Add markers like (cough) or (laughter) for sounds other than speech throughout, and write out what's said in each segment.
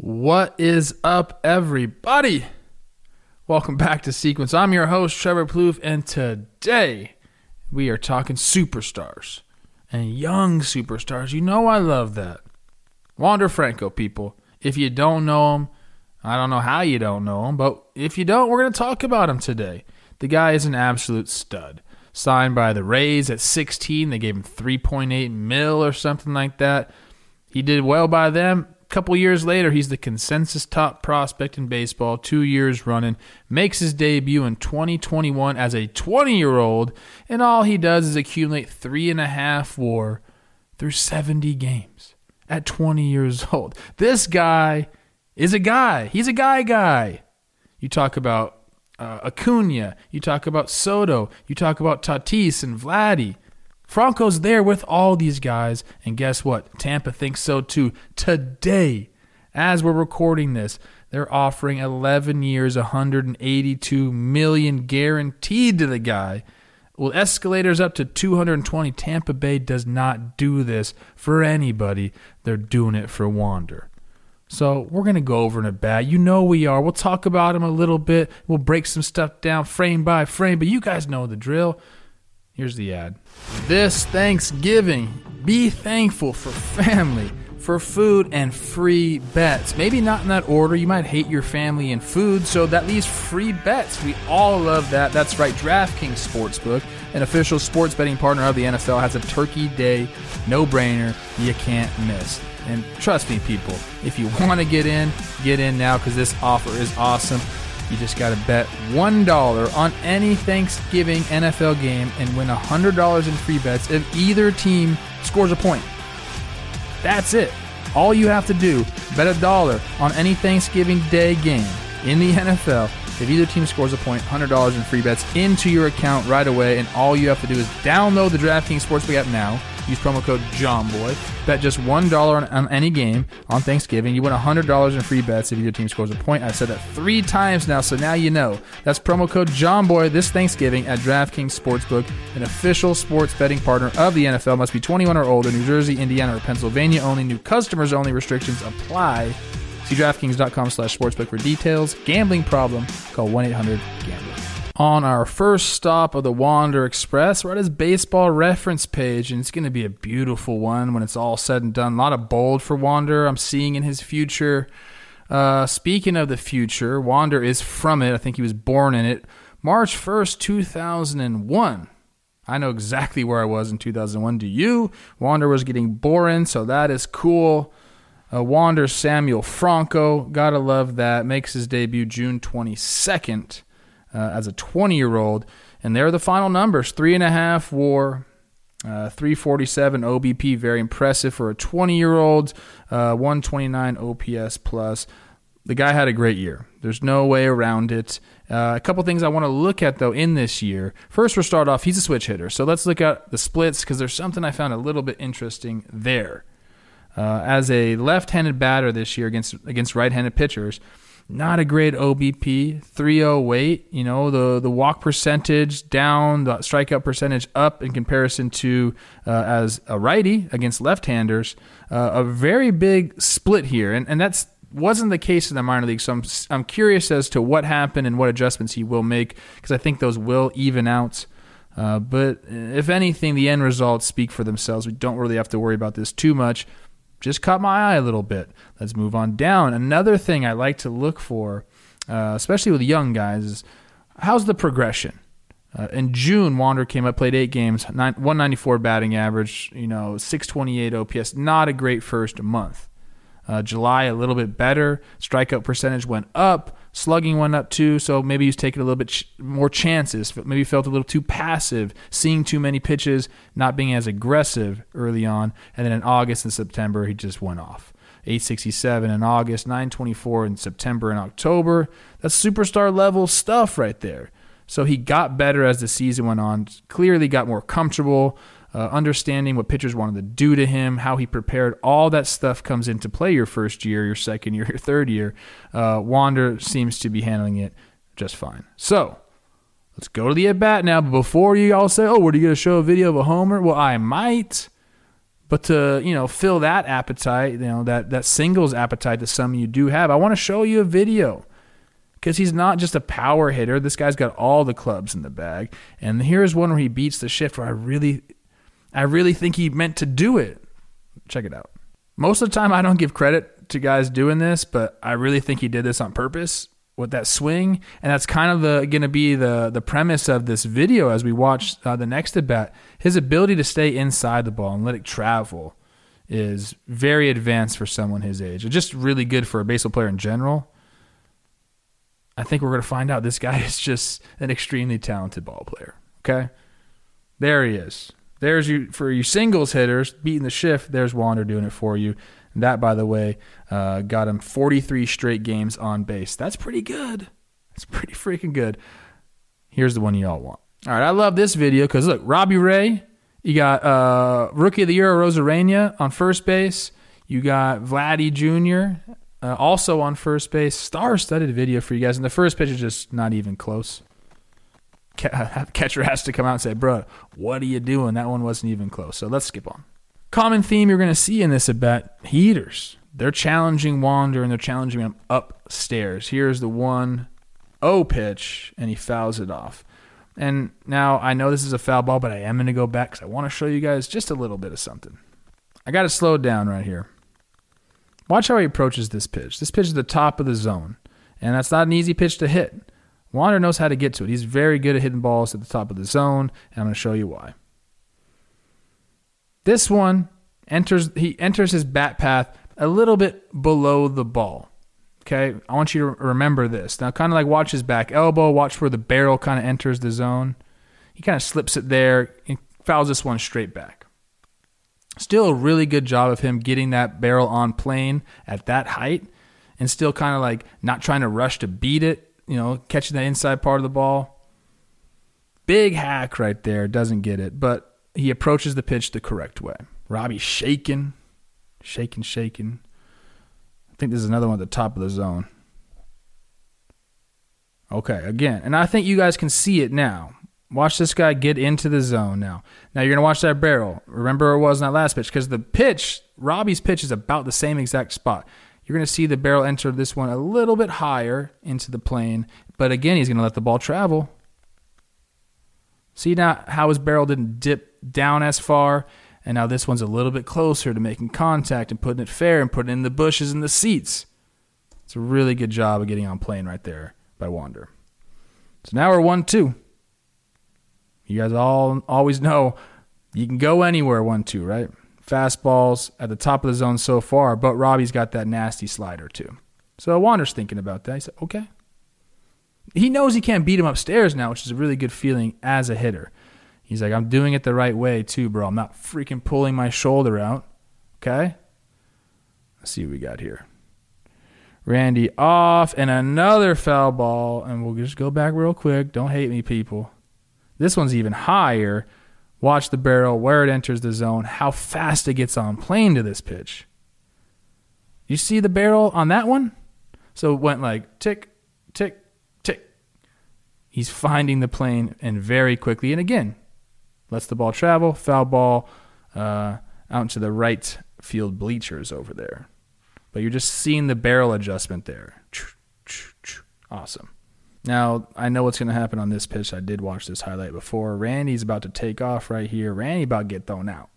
What is up, everybody? Welcome back to Sequence. I'm your host, Trevor Plouffe, and today we are talking superstars and young superstars. You know I love that. Wander Franco, people. If you don't know him, I don't know how you don't know him, but if you don't, we're going to talk about him today. The guy is an absolute stud. Signed by the Rays at 16, they gave him 3.8 mil or something like that. He did well by them couple years later, he's the consensus top prospect in baseball, two years running, makes his debut in 2021 as a 20 year old, and all he does is accumulate three and a half war through 70 games at 20 years old. This guy is a guy. He's a guy guy. You talk about uh, Acuna, you talk about Soto, you talk about Tatis and Vladdy. Franco's there with all these guys, and guess what? Tampa thinks so too. Today, as we're recording this, they're offering 11 years, 182 million guaranteed to the guy. Well, escalators up to 220. Tampa Bay does not do this for anybody. They're doing it for Wander. So we're going to go over in a bat. You know we are. We'll talk about him a little bit. We'll break some stuff down frame by frame, but you guys know the drill. Here's the ad. This Thanksgiving, be thankful for family, for food, and free bets. Maybe not in that order. You might hate your family and food, so that leaves free bets. We all love that. That's right. DraftKings Sportsbook, an official sports betting partner of the NFL, has a Turkey Day no brainer you can't miss. And trust me, people, if you want to get in, get in now because this offer is awesome. You just got to bet $1 on any Thanksgiving NFL game and win $100 in free bets if either team scores a point. That's it. All you have to do, bet a dollar on any Thanksgiving Day game in the NFL. If either team scores a point, $100 in free bets into your account right away. And all you have to do is download the DraftKings Sportsbook app now Use promo code JOHNBOY. Bet just $1 on, on any game on Thanksgiving. You win $100 in free bets if either team scores a point. I've said that three times now, so now you know. That's promo code JOHNBOY this Thanksgiving at DraftKings Sportsbook, an official sports betting partner of the NFL. Must be 21 or older, New Jersey, Indiana, or Pennsylvania only. New customers only. Restrictions apply. See DraftKings.com slash sportsbook for details. Gambling problem? Call 1-800-GAMBLER on our first stop of the Wander Express. We're at his baseball reference page, and it's going to be a beautiful one when it's all said and done. A lot of bold for Wander I'm seeing in his future. Uh, speaking of the future, Wander is from it. I think he was born in it. March 1st, 2001. I know exactly where I was in 2001. Do you? Wander was getting born, so that is cool. Uh, Wander Samuel Franco, gotta love that. Makes his debut June 22nd uh, as a 20 year old. And there are the final numbers three and a half war, uh, 347 OBP, very impressive for a 20 year old, uh, 129 OPS plus. The guy had a great year. There's no way around it. Uh, a couple things I want to look at though in this year. First, we'll start off. He's a switch hitter, so let's look at the splits because there's something I found a little bit interesting there. Uh, as a left-handed batter this year against against right-handed pitchers, not a great OBP, 308. You know, the the walk percentage down, the strikeout percentage up in comparison to uh, as a righty against left-handers. Uh, a very big split here, and and that's wasn't the case in the minor league. So I'm I'm curious as to what happened and what adjustments he will make because I think those will even out. Uh, but if anything, the end results speak for themselves. We don't really have to worry about this too much just caught my eye a little bit. Let's move on down. Another thing I like to look for, uh, especially with young guys, is how's the progression? Uh, in June, Wander came up, played eight games, nine, 194 batting average, you know, 628 OPS. Not a great first month. Uh, July, a little bit better. Strikeout percentage went up. Slugging went up too, so maybe he's taking a little bit more chances. Maybe felt a little too passive, seeing too many pitches, not being as aggressive early on. And then in August and September, he just went off. 867 in August, 924 in September and October. That's superstar level stuff right there. So he got better as the season went on, clearly got more comfortable, uh, understanding what pitchers wanted to do to him, how he prepared. All that stuff comes into play your first year, your second year, (laughs) your third year. Uh, Wander seems to be handling it just fine. So let's go to the at bat now. But before you all say, oh, are you going to show a video of a homer? Well, I might. But to you know fill that appetite, you know that that singles appetite that some of you do have, I want to show you a video because he's not just a power hitter. This guy's got all the clubs in the bag, and here's one where he beats the shift where I really, I really think he meant to do it. Check it out. Most of the time, I don't give credit to guys doing this, but I really think he did this on purpose with that swing, and that's kind of going to be the the premise of this video as we watch uh, the next at bat. His ability to stay inside the ball and let it travel is very advanced for someone his age. It's just really good for a baseball player in general. I think we're going to find out this guy (laughs) is just an extremely talented ball player. Okay, there he is. There's you for you singles hitters beating the shift. There's Wander doing it for you. That, by the way, uh, got him 43 straight games on base. That's pretty good. That's pretty freaking good. Here's the one y'all want. All right, I love this video because look, Robbie Ray, you got uh, Rookie of the Year Arozarena on first base. You got Vladdy Jr. Uh, also on first base. Star-studded video for you guys, and the first pitch is just not even close. (laughs) Catcher has to come out and say, "Bro, what are you doing?" That one wasn't even close. So let's skip on. Common theme you're going to see in this at bat heaters. They're challenging Wander and they're challenging him upstairs. Here's the 1 0 pitch, and he fouls it off. And now I know this is a foul ball, but I am going to go back because I want to show you guys just a little bit of something. I got to slow down right here. Watch how he approaches this pitch. This pitch is the top of the zone, and that's not an easy pitch to hit. Wander knows how to get to it. He's very good at hitting balls at the top of the zone, and I'm going to show you why. This one enters he enters his bat path a little bit below the ball. Okay, I want you to remember this. Now, kind of like watch his back elbow, watch where the barrel kind of enters the zone. He kind of slips it there and fouls this one straight back. Still a really good job of him getting that barrel on plane at that height and still kind of like not trying to rush to beat it, you know, catching that inside part of the ball. Big hack right there, doesn't get it, but he approaches the pitch the correct way. Robbie shaking, shaking, shaking. I think this is another one at the top of the zone. Okay, again, and I think you guys can see it now. Watch this guy get into the zone now. Now you're gonna watch that barrel. Remember it was in that last pitch because the pitch, Robbie's pitch, is about the same exact spot. You're gonna see the barrel enter this one a little bit higher into the plane, but again, he's gonna let the ball travel. See now how his barrel didn't dip down as far, and now this one's a little bit closer to making contact and putting it fair and putting it in the bushes and the seats. It's a really good job of getting on plane right there by Wander. So now we're one two. You guys all always know you can go anywhere one two, right? Fastballs at the top of the zone so far, but Robbie's got that nasty slider too. So Wander's thinking about that. He said, okay, he knows he can't beat him upstairs now, which is a really good feeling as a hitter. He's like, I'm doing it the right way too, bro. I'm not freaking pulling my shoulder out. Okay? Let's see what we got here. Randy off and another foul ball. And we'll just go back real quick. Don't hate me, people. This one's even higher. Watch the barrel, where it enters the zone, how fast it gets on plane to this pitch. You see the barrel on that one? So it went like tick, tick, tick. He's finding the plane and very quickly, and again, lets the ball travel, foul ball uh, out into the right field bleachers over there. But you're just seeing the barrel adjustment there. Awesome. Now, I know what's going to happen on this pitch. I did watch this highlight before. Randy's about to take off right here. Randy about to get thrown out.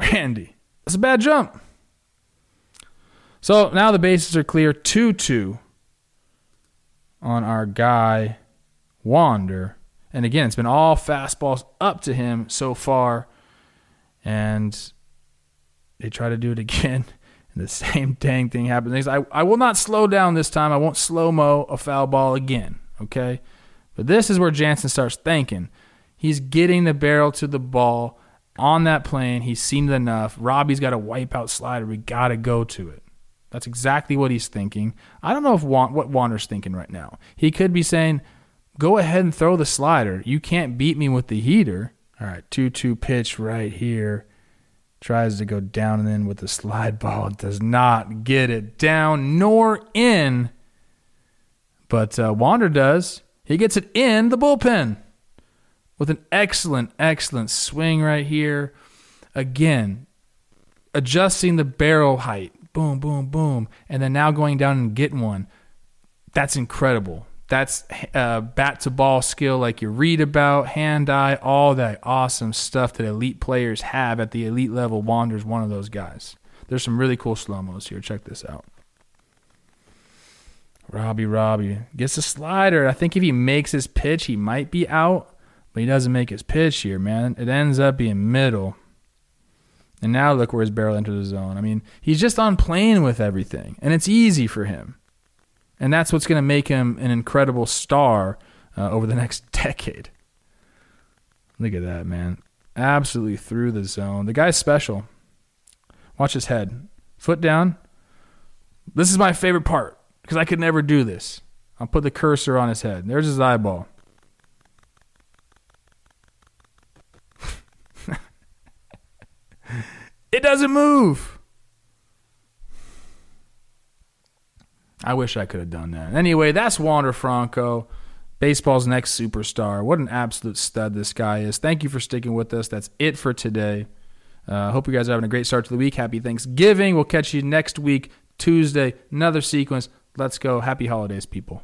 Randy. That's a bad jump. So now the bases are clear 2 2 on our guy Wander. And again, it's been all fastballs up to him so far. And they try to do it (laughs) again. And (laughs) the same dang thing happens. I, I will not slow down this time. I won't slow mo a foul ball again. Okay? But this is where Jansen starts thinking. He's getting the barrel to the ball on that plane. He's seen enough. Robbie's got a wipeout slider. We got to go to it. That's exactly what he's thinking. I don't know if what Wander's thinking right now. He could be saying, "Go ahead and throw the slider. You can't beat me with the heater." All right, two-two pitch right here. Tries to go down and in with the slide ball. (laughs) Does not get it down nor in. But uh, Wander does. He gets it in the bullpen with an excellent, excellent swing right here. Again, adjusting the barrel height. Boom, boom, boom. And then now going down and getting one. That's incredible. That's uh, bat to ball skill like you read about, hand eye, all that awesome stuff that elite players have at the elite level. Wander's one of those guys. There's some really cool slow mos here. Check this out. Robbie Robbie gets a slider. I think if he makes his pitch, he might be out, but he doesn't make his pitch here, man. It ends up being middle. And now look where his barrel enters the zone. I mean, he's just on plane with everything, and it's easy for him. And that's what's going to make him an incredible star uh, over the (laughs) next decade. Look at that, man. Absolutely through the zone. The guy's special. Watch his head. Foot down. This is my favorite part because I could never do this. I'll put the cursor on his head. There's his eyeball. (laughs) it doesn't move. I wish I could have done that. Anyway, that's Wander Franco, baseball's next superstar. What an absolute stud this guy is. Thank you for sticking with us. That's it for today. Uh, hope you guys are having a great start to the week. Happy Thanksgiving. We'll catch you next week, Tuesday. Another sequence. Let's go. Happy holidays, people.